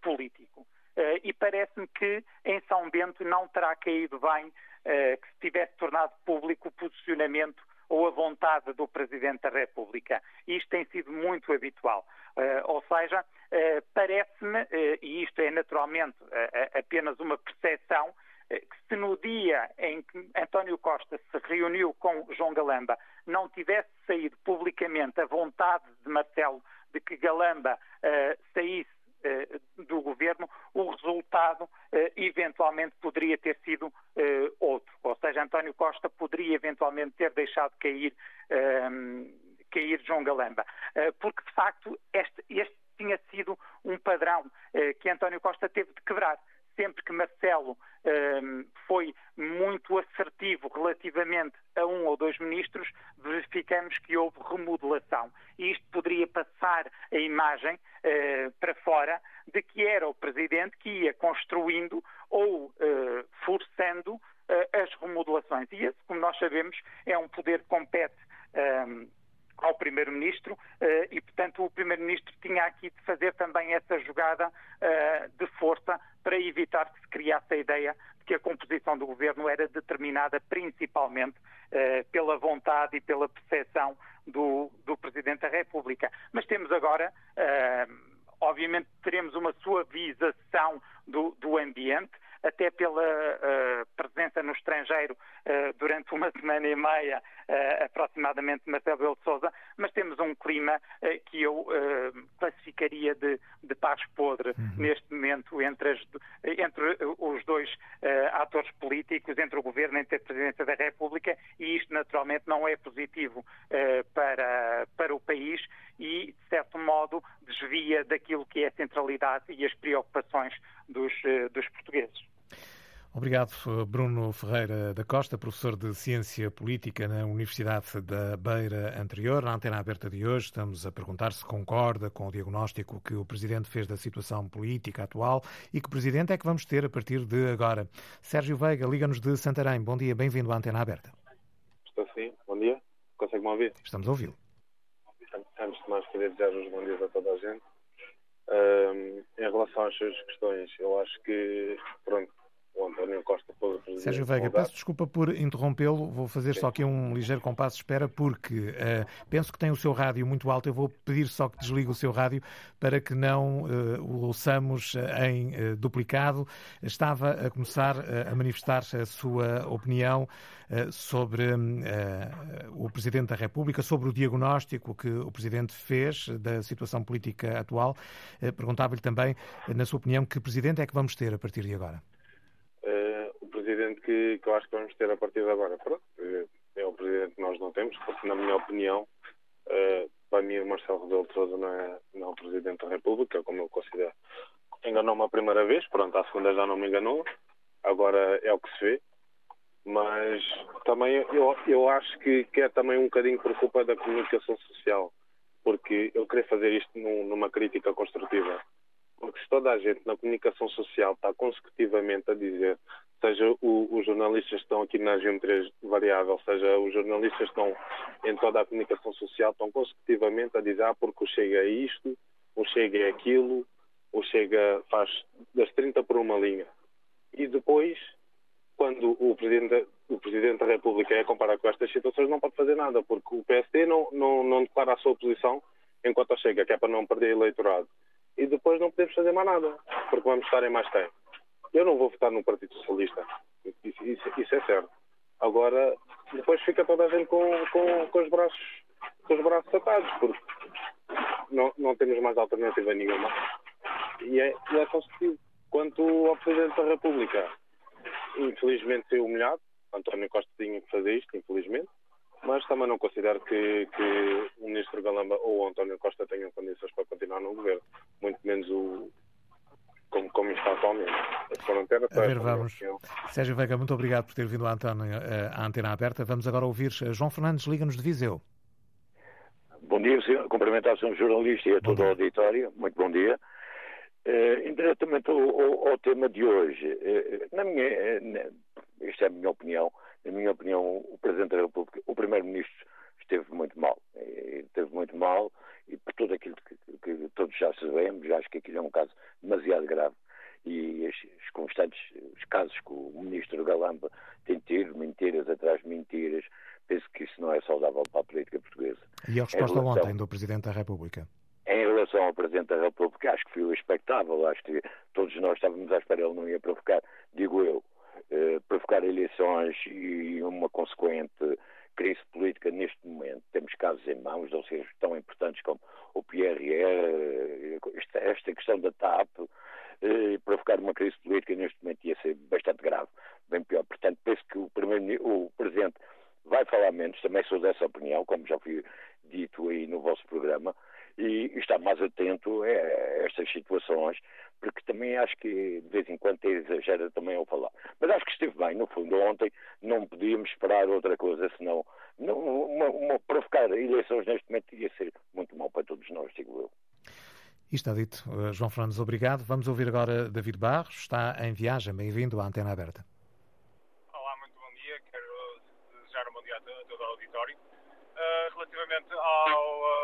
político. e parece-me que em São Bento não terá caído bem eh, que se tivesse tornado público o posicionamento ou a vontade do Presidente da República. Isto tem sido muito habitual. Uh, ou seja, uh, parece-me, e isto é naturalmente apenas uma percepção, que se no dia em que António Costa se reuniu com João Galamba não tivesse saído publicamente a vontade de Marcelo de que Galamba saísse eh, do governo, o resultado eh, eventualmente poderia ter sido eh, outro. Ou seja, António Costa poderia eventualmente ter deixado cair, ehm, cair João Galamba. Porque, de facto, este, este tinha sido um padrão que António Costa teve de quebrar sempre que Marcelo um, foi muito assertivo relativamente a um ou dois ministros, verificamos que houve remodelação. E isto poderia passar a imagem uh, para fora de que era o Presidente que ia construindo ou uh, forçando uh, as remodelações. E esse, como nós sabemos, é um poder que compete. Um, ao Primeiro-Ministro e, portanto, o Primeiro-Ministro tinha aqui de fazer também essa jogada de força para evitar que se criasse a ideia de que a composição do governo era determinada principalmente uh, pela vontade e pela percepção do, do, Presidente da República. Mas temos agora, uh, obviamente, teremos uma suavização do, do ambiente, até pela uh, presença no estrangeiro uh, durante uma semana e meia, uh, aproximadamente, de Marcelo de Souza, mas temos um clima que eu classificaria de, de paz podre uhum. neste momento entre, as, entre os dois atores políticos, entre o Governo e entre a Presidência da República, e isto naturalmente não é positivo para, para o país e, de certo modo, desvia daquilo que é a centralidade e as preocupações dos, dos portugueses. Obrigado, Bruno Ferreira da Costa, professor de Ciência Política na Universidade da Beira Anterior. Na antena aberta de hoje, estamos a perguntar se concorda com o diagnóstico que o Presidente fez da situação política atual e que Presidente é que vamos ter a partir de agora. Sérgio Veiga, liga-nos de Santarém. Bom dia, bem-vindo à antena aberta. Estou sim, bom dia. Consegue-me ouvir? Estamos a ouvi-lo. Antes de mais, queria desejar os bons dias a toda a gente. Um, em relação às suas questões, eu acho que, pronto, o António Costa Presidente. Sérgio Veiga, peço desculpa por interrompê-lo, vou fazer Sim. só aqui um ligeiro compasso de espera, porque uh, penso que tem o seu rádio muito alto, eu vou pedir só que desligue o seu rádio para que não uh, o ouçamos eh, em uh, duplicado. Estava a começar a manifestar a sua opinião sobre o Presidente da República, sobre o diagnóstico que o Presidente fez da situação política atual. Perguntava-lhe também, na sua opinião, que Presidente é que vamos ter a partir de agora? Presidente que, que eu acho que vamos ter a partir de agora. Pronto, é o presidente que nós não temos, porque, na minha opinião, uh, para mim, o Marcelo Rebelo de não é, não é o presidente da República, como eu considero. Enganou-me a primeira vez, pronto, a segunda já não me enganou, agora é o que se vê. Mas também eu, eu acho que, que é também um bocadinho por culpa da comunicação social, porque eu queria fazer isto num, numa crítica construtiva. Porque se toda a gente na comunicação social está consecutivamente a dizer seja o, os jornalistas estão aqui na geometria variável, seja os jornalistas estão em toda a comunicação social, estão consecutivamente a dizer, ah, porque o Chega é isto, o Chega é aquilo, o Chega faz das 30 por uma linha. E depois, quando o Presidente, o Presidente da República é comparar com estas situações, não pode fazer nada, porque o PSD não, não, não declara a sua posição enquanto Chega, que é para não perder eleitorado. E depois não podemos fazer mais nada, porque vamos estar em mais tempo. Eu não vou votar no Partido Socialista. Isso, isso, isso, é certo. Agora, depois fica toda a gente com, com, com, os braços com os braços atados, porque não, não temos mais alternativa nenhuma. E é, e é construtivo. Quanto ao Presidente da República, infelizmente foi humilhado. António Costa tinha que fazer isto, infelizmente. Mas também não considero que, que o Ministro Galamba ou o António Costa tenham condições para continuar no governo. Muito menos o, como, como está atualmente. A ver, vamos. Sérgio Veiga, muito obrigado por ter vindo à antena, eh, à antena aberta. Vamos agora ouvir João Fernandes, liga-nos de Viseu. Bom dia, senhor. cumprimentar o senhor jornalista e a todo o auditório. Muito bom dia. Uh, indiretamente ao, ao, ao, tema de hoje, uh, na minha, uh, esta é a minha opinião, na minha opinião, o Presidente da República, o Primeiro-Ministro esteve muito mal. Esteve muito mal e por tudo aquilo que, que, todos já sabemos, acho que aquilo é um caso demasiado grave. E os, os constantes os casos que o Ministro Galamba tem tido, mentiras atrás de mentiras, penso que isso não é saudável para a política portuguesa. E a resposta relação... ontem do Presidente da República? Em relação ao Presidente da República, acho que foi o expectável, acho que todos nós estávamos à espera, ele não ia provocar, digo eu, eh, provocar eleições e uma consequente crise política neste momento. Temos casos em mãos, dossiês tão importantes como o PRR, eh, esta questão da TAP, eh, provocar uma crise política neste momento ia ser bastante grave, bem pior. Portanto, penso que o, primeiro, o Presidente vai falar menos, também sou dessa opinião, como já fui dito aí no vosso programa, e estar mais atento a estas situações, porque também acho que de vez em quando exagera também ao falar. Mas acho que esteve bem, no fundo, ontem não podíamos esperar outra coisa, senão não, uma, uma, provocar eleições neste momento ia ser muito mal para todos nós, digo eu. E está dito. Uh, João Fernandes, obrigado. Vamos ouvir agora David Barros, está em viagem. Bem-vindo à Antena Aberta. Olá, muito bom dia. Quero desejar um bom dia a todo o auditório. Uh, relativamente ao... Um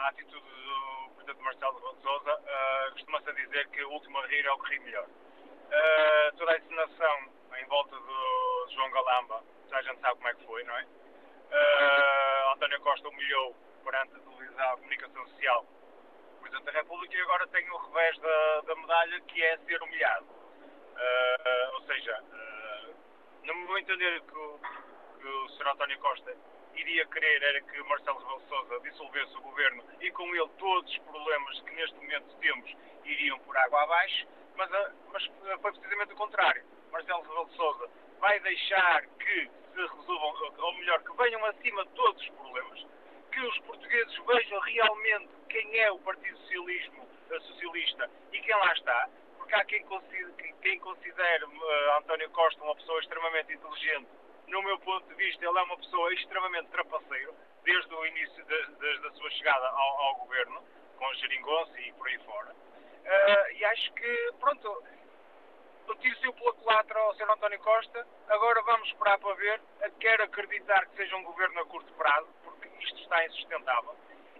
a atitude do Presidente Marcelo de Sousa, uh, costuma-se dizer que o último a rir é o que ri melhor. Uh, toda a encenação em volta do João Galamba, já a gente sabe como é que foi, não é? Uh, António Costa humilhou perante a televisão, a comunicação social, o Presidente da República e agora tem o revés da, da medalha que é ser humilhado. Ou seja, não me vou entender que o, que o Sr. António Costa iria querer era que Marcelo Rebelo Sousa dissolvesse o governo e com ele todos os problemas que neste momento temos iriam por água abaixo, mas, ah, mas foi precisamente o contrário. Marcelo Rebelo Sousa vai deixar que se resolvam, ou melhor, que venham acima de todos os problemas, que os portugueses vejam realmente quem é o Partido Socialismo, eh, Socialista e quem lá está, porque há quem considere, quem considere uh, António Costa uma pessoa extremamente inteligente no meu ponto de vista, ele é uma pessoa extremamente trapaceiro, desde o início de, desde a sua chegada ao, ao governo, com geringonça e por aí fora. Uh, e acho que, pronto, o tiro saiu pela culatra ao Sr. António Costa, agora vamos esperar para ver. Quero acreditar que seja um governo a curto prazo, porque isto está insustentável.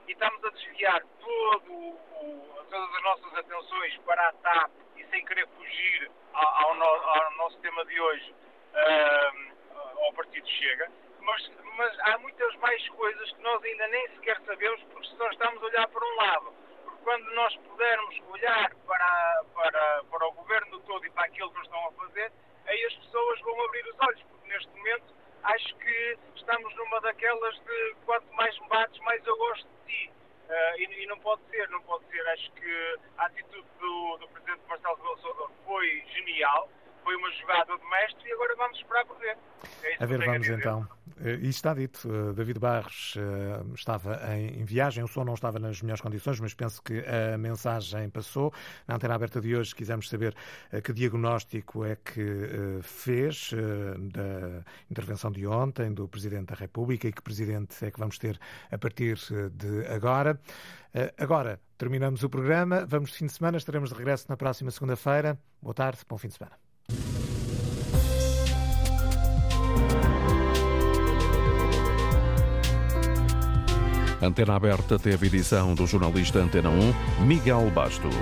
E estamos a desviar todo o, todas as nossas atenções para a TAP e sem querer fugir ao, ao, no, ao nosso tema de hoje. Uh, ao Partido Chega, mas, mas há muitas mais coisas que nós ainda nem sequer sabemos porque só estamos a olhar para um lado. Porque quando nós pudermos olhar para, para, para o governo todo e para aquilo que eles estão a fazer, aí as pessoas vão abrir os olhos, porque neste momento acho que estamos numa daquelas de quanto mais me bates, mais eu gosto de ti. Uh, e, e, não pode ser, não pode ser. Acho que a atitude do, do Presidente Marcelo Rebelo Sousa foi genial foi uma jogada de mestre e agora vamos esperar por ver. É a ver, vamos a então. Eh, e está dito, eh, David Barros eh, estava em viagem, o som não estava nas melhores condições, mas penso que a mensagem passou. Na antena aberta de hoje quisemos saber que diagnóstico é que fez da intervenção de ontem do Presidente da República e que Presidente é que vamos ter a partir de agora. Agora terminamos o programa, vamos de fim de semana, estaremos de regresso na próxima segunda-feira. Boa tarde, bom fim de semana. Antena Aberta teve edição do jornalista Antena 1, Miguel Bastos.